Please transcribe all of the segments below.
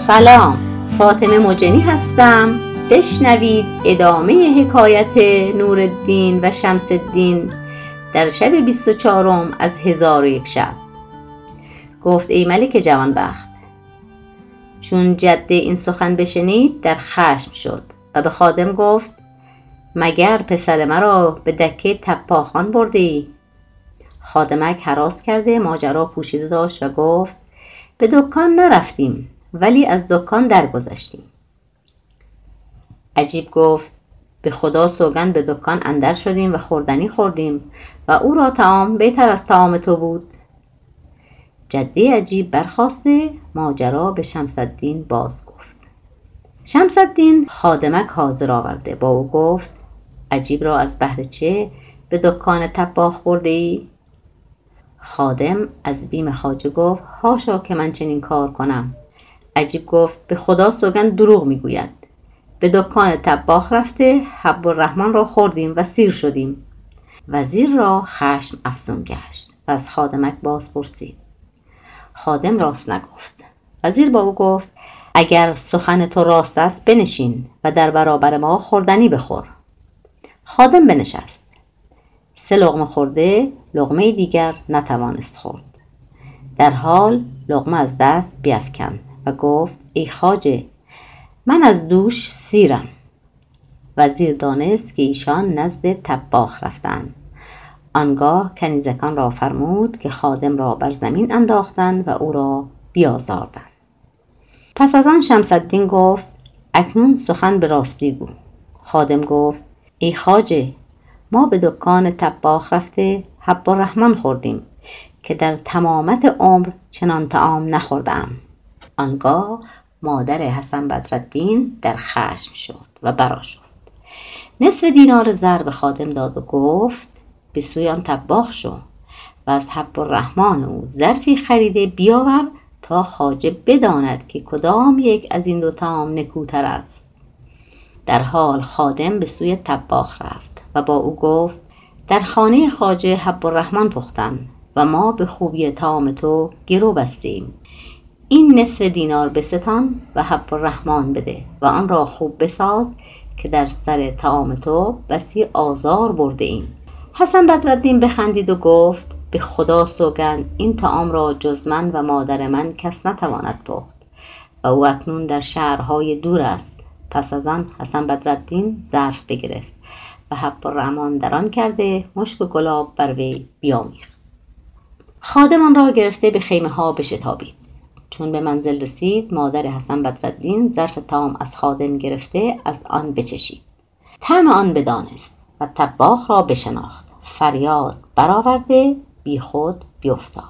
سلام. فاطمه مجنی هستم. بشنوید ادامه حکایت نورالدین و شمس الدین در شب 24 از هزار و یک شب. گفت ای ملک جوانبخت چون جده این سخن بشنید در خشم شد و به خادم گفت مگر پسر مرا به دکه تپاخان برده ای؟ خادمک حراس کرده ماجرا پوشیده داشت و گفت به دکان نرفتیم. ولی از دکان درگذشتیم. عجیب گفت به خدا سوگند به دکان اندر شدیم و خوردنی خوردیم و او را تعام بهتر از تعام تو بود. جده عجیب برخواسته ماجرا به شمس الدین باز گفت. شمس الدین خادمک حاضر آورده با او گفت عجیب را از بهر چه به دکان تباخ خورده ای؟ خادم از بیم خاجه گفت هاشا که من چنین کار کنم. عجیب گفت به خدا سوگند دروغ می‌گوید. به دکان تباخ رفته حب الرحمن را خوردیم و سیر شدیم. وزیر را خشم افزون گشت و از خادمک باز پرسید خادم راست نگفت. وزیر با او گفت اگر سخن تو راست است بنشین و در برابر ما خوردنی بخور. خادم بنشست. سه لغمه خورده لغمه دیگر نتوانست خورد. در حال لغمه از دست بیفکن و گفت ای خاجه من از دوش سیرم. وزیر دانست که ایشان نزد تباخ رفتند. آنگاه کنیزکان را فرمود که خادم را بر زمین انداختند و او را بیازاردند. پس از آن شمس الدین گفت اکنون سخن به راستی گو. خادم گفت ای خاجه ما به دکان تباخ رفته حب الرحمن خوردیم که در تمامت عمر چنان تعام نخوردم آنگاه مادر حسن بدرالدین در خشم شد و براشفت نصف دینار زر به خادم داد و گفت به سوی آن طباخ شو و از حب الرحمن او ظرفی خریده بیاور تا خاجه بداند که کدام یک از این دو تام نکوتر است. در حال خادم به سوی طباخ رفت و با او گفت در خانه خاجه حب الرحمن پختن و ما به خوبی تام تو گرو بستیم. این نصف دینار بستان و حب الرحمن بده و آن را خوب بساز که در سر تعام تو بسی آزار برده ایم. حسن بدرالدین بخندید و گفت به خدا سوگند این تعام را جز من و مادر من کس نتواند پخت و او اکنون در شهرهای دور است. پس از آن حسن بدرالدین ظرف بگرفت و حب الرحمن در آن کرده مشک و گلاب بر وی بیامیخت. خادمان را گرفته به خیمه ها بشتابید. چون به منزل رسید مادر حسن بدرالدین ظرف تام از خادم گرفته از آن بچشید. طعم آن بدانست و طباخ را بشناخت. فریاد برآورده بیخود بیفتاد.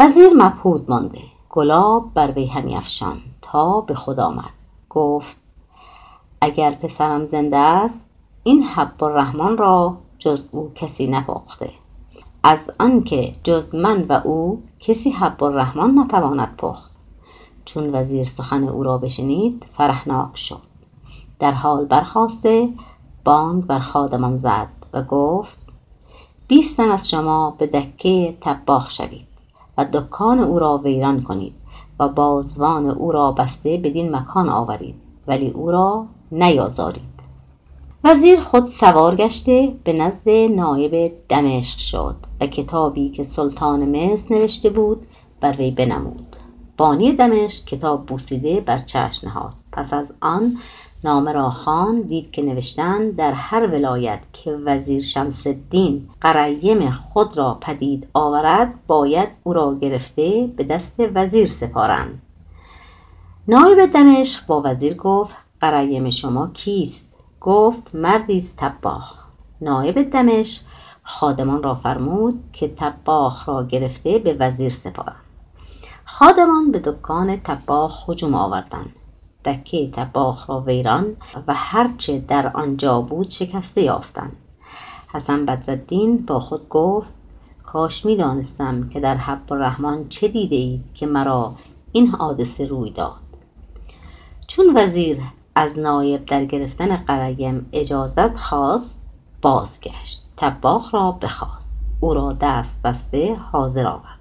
وزیر مبهوت مانده. گلاب بر وی همی افشان تا به خود آمد. گفت اگر پسرم زنده است این حب الرحمن را جز او کسی نپخته از آنکه جز من و او کسی حب الرحمن نتواند پخت. چون وزیر سخن او را بشنید فرحناک شد. در حال برخاسته بانگ بر خادمان زد و گفت بیست تن از شما به دکه طباخ شوید و دکان او را ویران کنید و بازوان او را بسته بدین مکان آورید ولی او را نیازارید. وزیر خود سوار گشته به نزد نایب دمشق شد و کتابی که سلطان مصر نوشته بود بر وی بنمود. بانی دمشق کتاب بوسیده بر چشم نهاد. پس از آن نامه را خواند دید که نوشتند در هر ولایت که وزیر شمس الدین قریم خود را پدید آورد باید او را گرفته به دست وزیر سپارند. نایب دمشق با وزیر گفت قریم شما کیست؟ گفت مردی است طباخ نایب دمشق خادمان را فرمود که طباخ را گرفته به وزیر سپارند خادمان به دکان طباخ هجوم آوردند. دکه طباخ را ویران و هرچه در آنجا بود شکسته یافتند. حسن بدرالدین با خود گفت کاش می دانستم که در حب الرحمن چه دیده اید که مرا این حادثه روی داد. چون وزیر از نایب در گرفتن قریم اجازت خواست بازگشت. طباخ را بخواست. او را دست بسته حاضر آورد.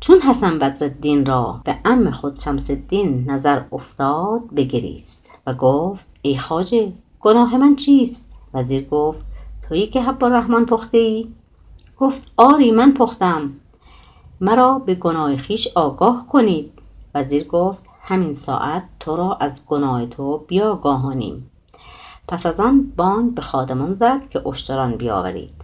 چون حسن بدرالدین را به ام خود شمس الدین نظر افتاد بگریست و گفت ای خاجه گناه من چیست؟ وزیر گفت تویی که حب الرحمن پخته ای گفت آری من پختم. مرا به گناه خیش آگاه کنید. وزیر گفت همین ساعت تو را از گناه تو بیاگاهانیم. پس از آن بانگ به خادمان زد که اشتران بیاورید.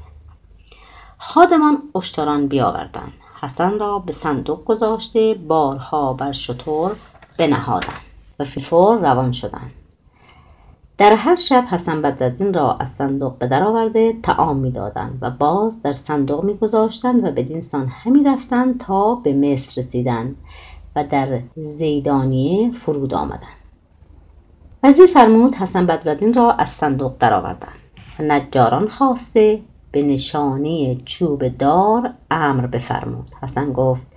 خادمان اشتران بیاوردند. حسن را به صندوق گذاشته بارها بر شطور بنهادند و فیفور روان شدند. در هر شب حسن بدردین را از صندوق به در آورده تعام می‌دادند و باز در صندوق میگذاشتند و بدین سان همی رفتند تا به مصر رسیدند. و در زیدانیه فرود آمدند. وزیر فرمود حسن بدردین را از صندوق درآوردند و نجاران خواسته به نشانه چوب دار امر بفرمود. حسن گفت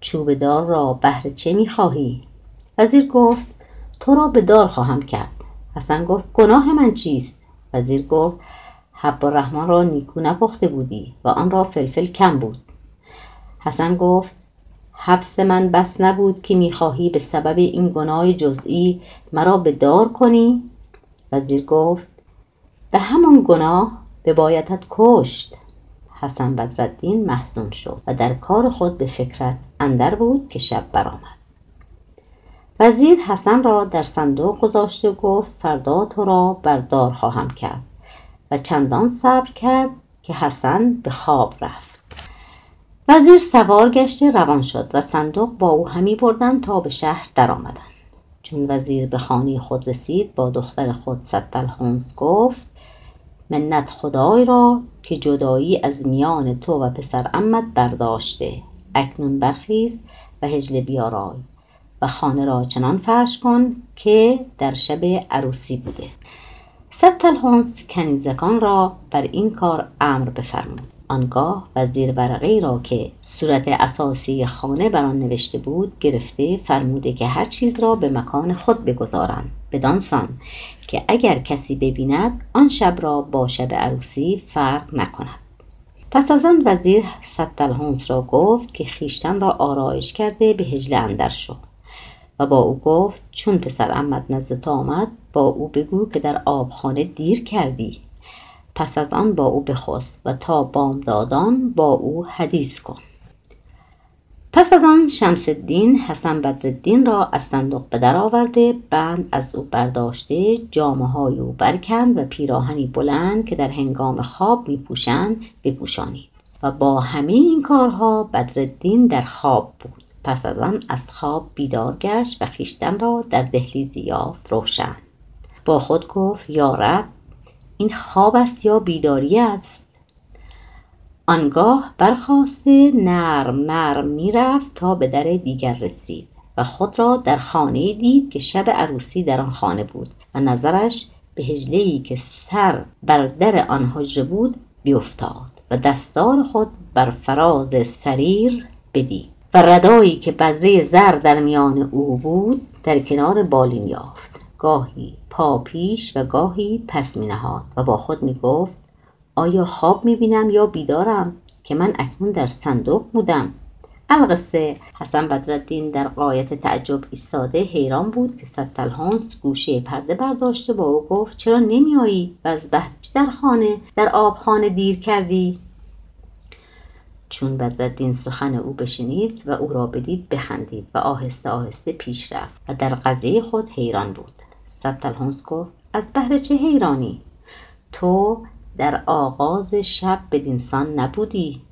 چوب دار را بهر چه می‌خواهی وزیر گفت تو را به دار خواهم کرد. حسن گفت گناه من چیست؟ وزیر گفت حب الرحمن را نیکو نپخته بودی و آن را فلفل کم بود. حسن گفت حبس من بس نبود که می‌خواهی به سبب این گناه جزئی مرا به دار کنی؟ وزیر گفت به همان گناه ببایدت کشت. حسن بدردین محزون شد و در کار خود به فکرت اندر بود که شب برآمد. وزیر حسن را در صندوق گذاشته و گفت فردا تو را بردار خواهم کرد و چندان صبر کرد که حسن به خواب رفت. وزیر سوار گشته روان شد و صندوق با او همی بردند تا به شهر درآمدند. چون وزیر به خانه خود رسید با دختر خود ستالهونس گفت منت خدای را که جدایی از میان تو و پسر امت برداشته. اکنون برخیز و هجله بیارای و خانه را چنان فرش کن که در شب عروسی بوده. ستالهونس کنیزکان را بر این کار امر بفرمود. آنگاه وزیر ورقه را که صورت اساسی خانه بر آن نوشته بود گرفته فرموده که هر چیز را به مکان خود بگذارند بدانسان که اگر کسی ببیند آن شب را با شب عروسی فرق نکند. پس از آن وزیر ستالهونس را گفت که خیشتن را آرایش کرده به هجله اندر شو. و با او گفت چون پسر امت نزد آمد با او بگو که در آبخانه دیر کردی. پس از آن با او بخست و تا بامدادان با او حدیث کن. پس از آن شمس الدین حسن بدرالدین را از صندوق به در آورده بند از او برداشته جامه های او برکند و پیراهنی بلند که در هنگام خواب می پوشند بپوشانید. و با همه این کارها بدرالدین در خواب بود. پس از آن از خواب بیدار گشت و خیشتن را در دهلیزی یافت روشن. با خود گفت یا رب این خواب است یا بیداری است؟ آنگاه برخواسته نرم نرم می‌رفت تا به در دیگر رسید و خود را در خانه دید که شب عروسی در آن خانه بود و نظرش به هجلهای که سر بر در آن حجره بود بیفتاد و دستار خود بر فراز سریر بدید و ردایی که بدره زر در میان او بود در کنار بالین یافت. گاهی پا پیش و گاهی پس می نهاد و با خود می گفت آیا خواب می بینم یا بیدارم که من اکنون در صندوق بودم؟ القصه حسن بدردین در قایت تعجب ایستاده حیران بود که ستلهانس گوشه پرده برداشته با او گفت چرا نمیایی و از بهرچ در خانه در آبخانه دیر کردی؟ چون بدردین سخن او بشنید و او را بدید بخندید و آهسته آهسته پیش رفت و در قضیه خود حیران بود. ستلهونس گفت از بهر چه حیرانی؟ تو در آغاز شب بدینسان نبودی؟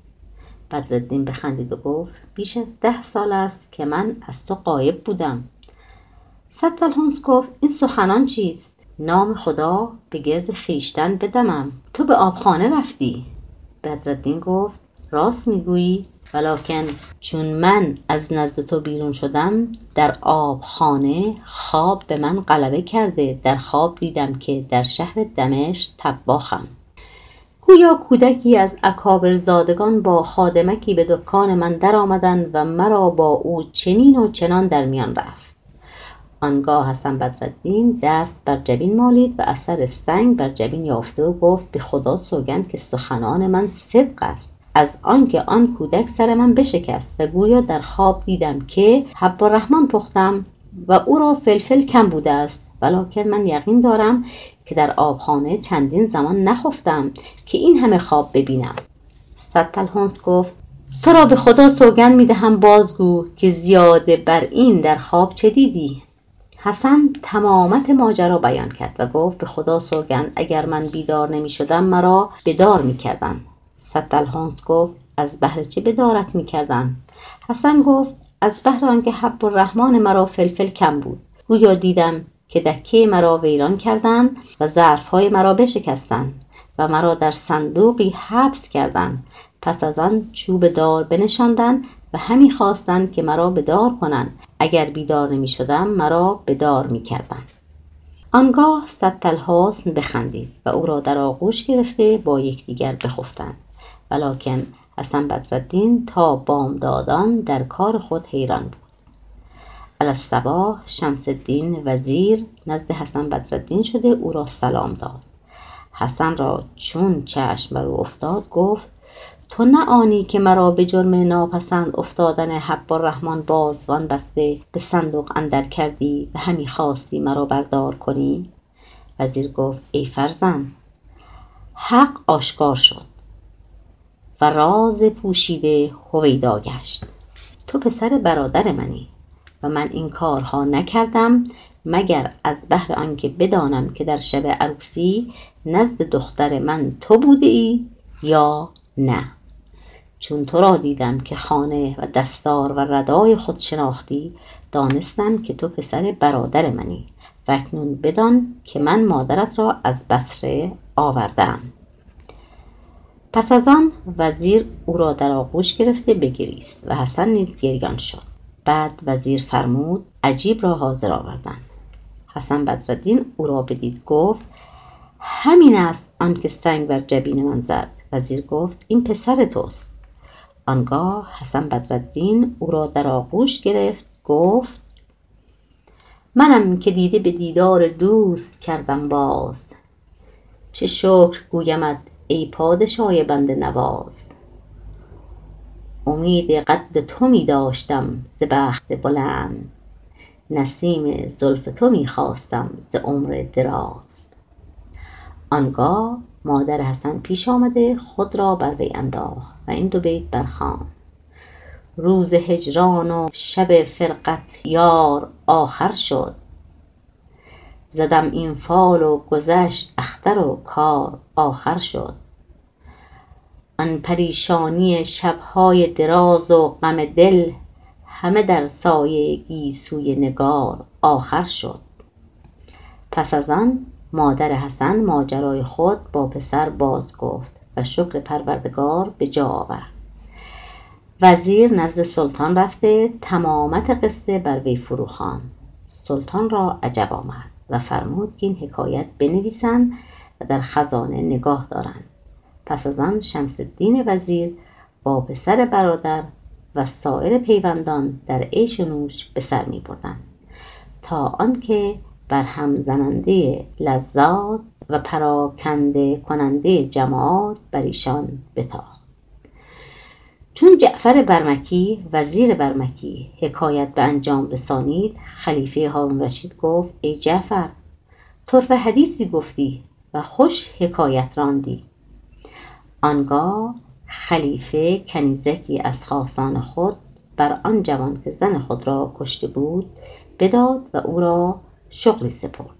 بدردین بخندید و گفت بیش از ده سال است که من از تو قایب بودم. ستلهونس گفت این سخنان چیست؟ نام خدا به گرد خیشتن بدمم. تو به آبخانه رفتی؟ بدردین گفت راست می‌گویی. ولکن چون من از نزد تو بیرون شدم در آبخانه خواب به من غلبه کرده در خواب دیدم که در شهر دمشق طباخم. گویا کودکی از اکابر زادگان با خادمکی به دکان من در آمدند و مرا با او چنین و چنان در میان رفت. آنگاه حسن بدردین دست بر جبین مالید و اثر سنگ بر جبین یافته و گفت به خدا سوگند که سخنان من صدق است. از آنکه آن کودک سر من بشکست و گویا در خواب دیدم که حب الرحمن پختم و او را فلفل کم بوده است. ولیکن من یقین دارم که در آبخانه چندین زمان نخفتم که این همه خواب ببینم. ستلهونس گفت تو را به خدا سوگن می دهم بازگو که زیاده بر این در خواب چه دیدی؟ حسن تمامت ماجرا بیان کرد و گفت به خدا سوگند اگر من بیدار نمی شدم مرا بدار می کردن. ستلهانس گفت از بهر چه بدارت می کردن؟ حسن گفت از بهر آنکه حب الرحمن مرا فلفل کم بود گویا دیدم که دکه مرا ویران کردند و ظرفهای مرا بشکستند و مرا در صندوقی حبس کردند پس از آن چوب دار بنشاندند و همی خواستند که مرا به دار کنند اگر بیدار نمی شدم مرا به دار می کردن. آنگاه ستل بخندید و او را در آغوش گرفته با یکدیگر بخفتند ولکن حسن بدردین تا بامدادان در کار خود حیران بود. الصباح شمس الدین وزیر نزد حسن بدردین شده او را سلام داد. حسن را چون چشم بر افتاد گفت تو نه آنی که مرا به جرم ناپسند افتادن حب الرحمن بازوان بسته به صندوق اندر کردی و همی خواستی مرا بردار کنی؟ وزیر گفت ای فرزند حق آشکار شد. و راز پوشیده هویدا گشت. تو پسر برادر منی و من این کارها نکردم مگر از بهر آنکه بدانم که در شب عروسی نزد دختر من تو بوده ای یا نه. چون تو را دیدم که خانه و دستار و ردای خود شناختی دانستم که تو پسر برادر منی و اکنون بدان که من مادرت را از بسره آوردم. پس از آن وزیر او را در آغوش گرفته بگریست و حسن نیز گریان شد. بعد وزیر فرمود عجیب را حاضر آوردند حسن بدردین او را بدید گفت همین است آنکه سنگ بر جبین من زد. وزیر گفت این پسر توست. آنگاه حسن بدردین او را در آغوش گرفت گفت منم که دیده به دیدار دوست کردم باز. چه شکر گویمت ای پادشای بند نواز. امید قد تو می داشتم ز بخت بلند. نسیم زلف تو می خواستم ز عمر دراز. آنگاه مادر حسن پیش آمده خود را بر وی انداخت و این دو بیت برخوان. روز هجران و شب فرقت یار آخر شد. زدم این فال و گذشت اختر و کار آخر شد. آن پریشانی شبهای دراز و غم دل همه در سایه گیسوی نگار آخر شد. پس از آن مادر حسن ماجرای خود با پسر باز گفت و شکر پروردگار به جا آورد. وزیر نزد سلطان رفته تمامت قصه بر وی فروخان سلطان را عجب آمد. و فرمود این حکایت بنویسند و در خزانه نگاه دارند پس از آن شمس الدین وزیر با پسر برادر و سایر پیوندان در عیش و نوش به سر می بردن. تا آنکه بر هم زننده لذات و پراکنده کننده جماعات بر ایشان بتاخت چون جعفر برمکی وزیر برمکی حکایت به انجام رسانید خلیفه هارون رشید گفت ای جعفر طرف حدیثی گفتی و خوش حکایت راندی. آنگاه خلیفه کنیزکی از خاصان خود بر آن جوان که زن خود را کشته بود بداد و او را شغلی سپرد.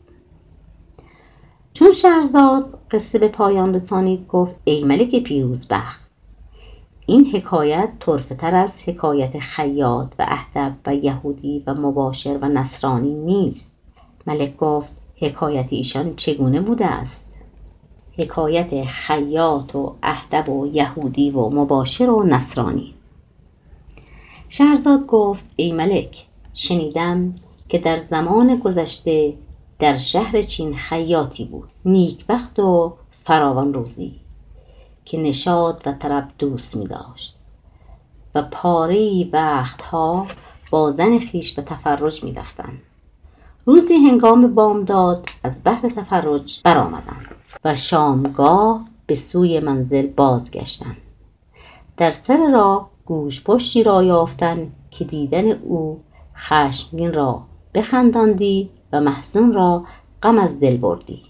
چون شهرزاد قصه به پایان رسانید گفت ای ملک پیروزبخت این حکایت طرفه تر از حکایت خیاط و اهدب و یهودی و مباشر و نصرانی نیست. ملک گفت حکایت ایشان چگونه بوده است؟ حکایت خیاط و اهدب و یهودی و مباشر و نصرانی. شهرزاد گفت ای ملک شنیدم که در زمان گذشته در شهر چین خیاطی بود. نیکبخت و فراوان روزی. که نشاد و طرب دوست می داشت. و پاره وقتها با زن خیش به تفرج می رفتن. روزی هنگام بامداد از بحر تفرج برآمدند و شامگاه به سوی منزل بازگشتند در سر راه گوش پشتی را یافتن که دیدن او خشمگین را بخنداندی و محزون را غم از دل بردی.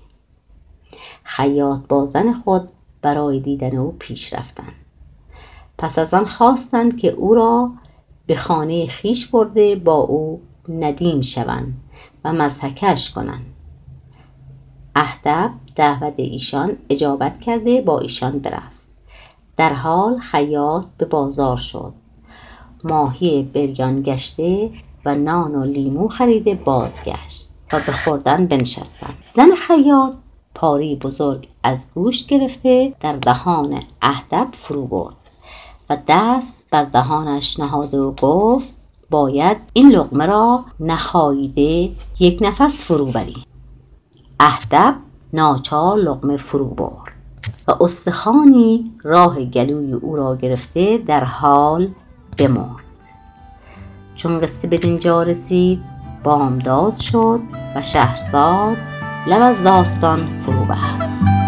خیاط با زن خود برای دیدن او پیش رفتند پس از آن خواستند که او را به خانه خیش برده با او ندیم شوند و مضحکش کنند. اهدب دعوت ایشان اجابت کرده با ایشان برفت. در حال خیاط به بازار شد. ماهی بریان گشته و نان و لیمو خریده بازگشت و به خوردن بنشستند. زن خیاط پاری بزرگ از گوشت گرفته در دهان اهدب فرو برد و دست بر دهانش نهاده و گفت باید این لقمه را نخاییده یک نفس فرو بری. اهدب ناچار لقمه فرو برد و استخوانی راه گلوی او را گرفته در حال بمرد. چون قصه بدینجا رسید بامداد شد و شهرزاد لب از داستان فرو بست.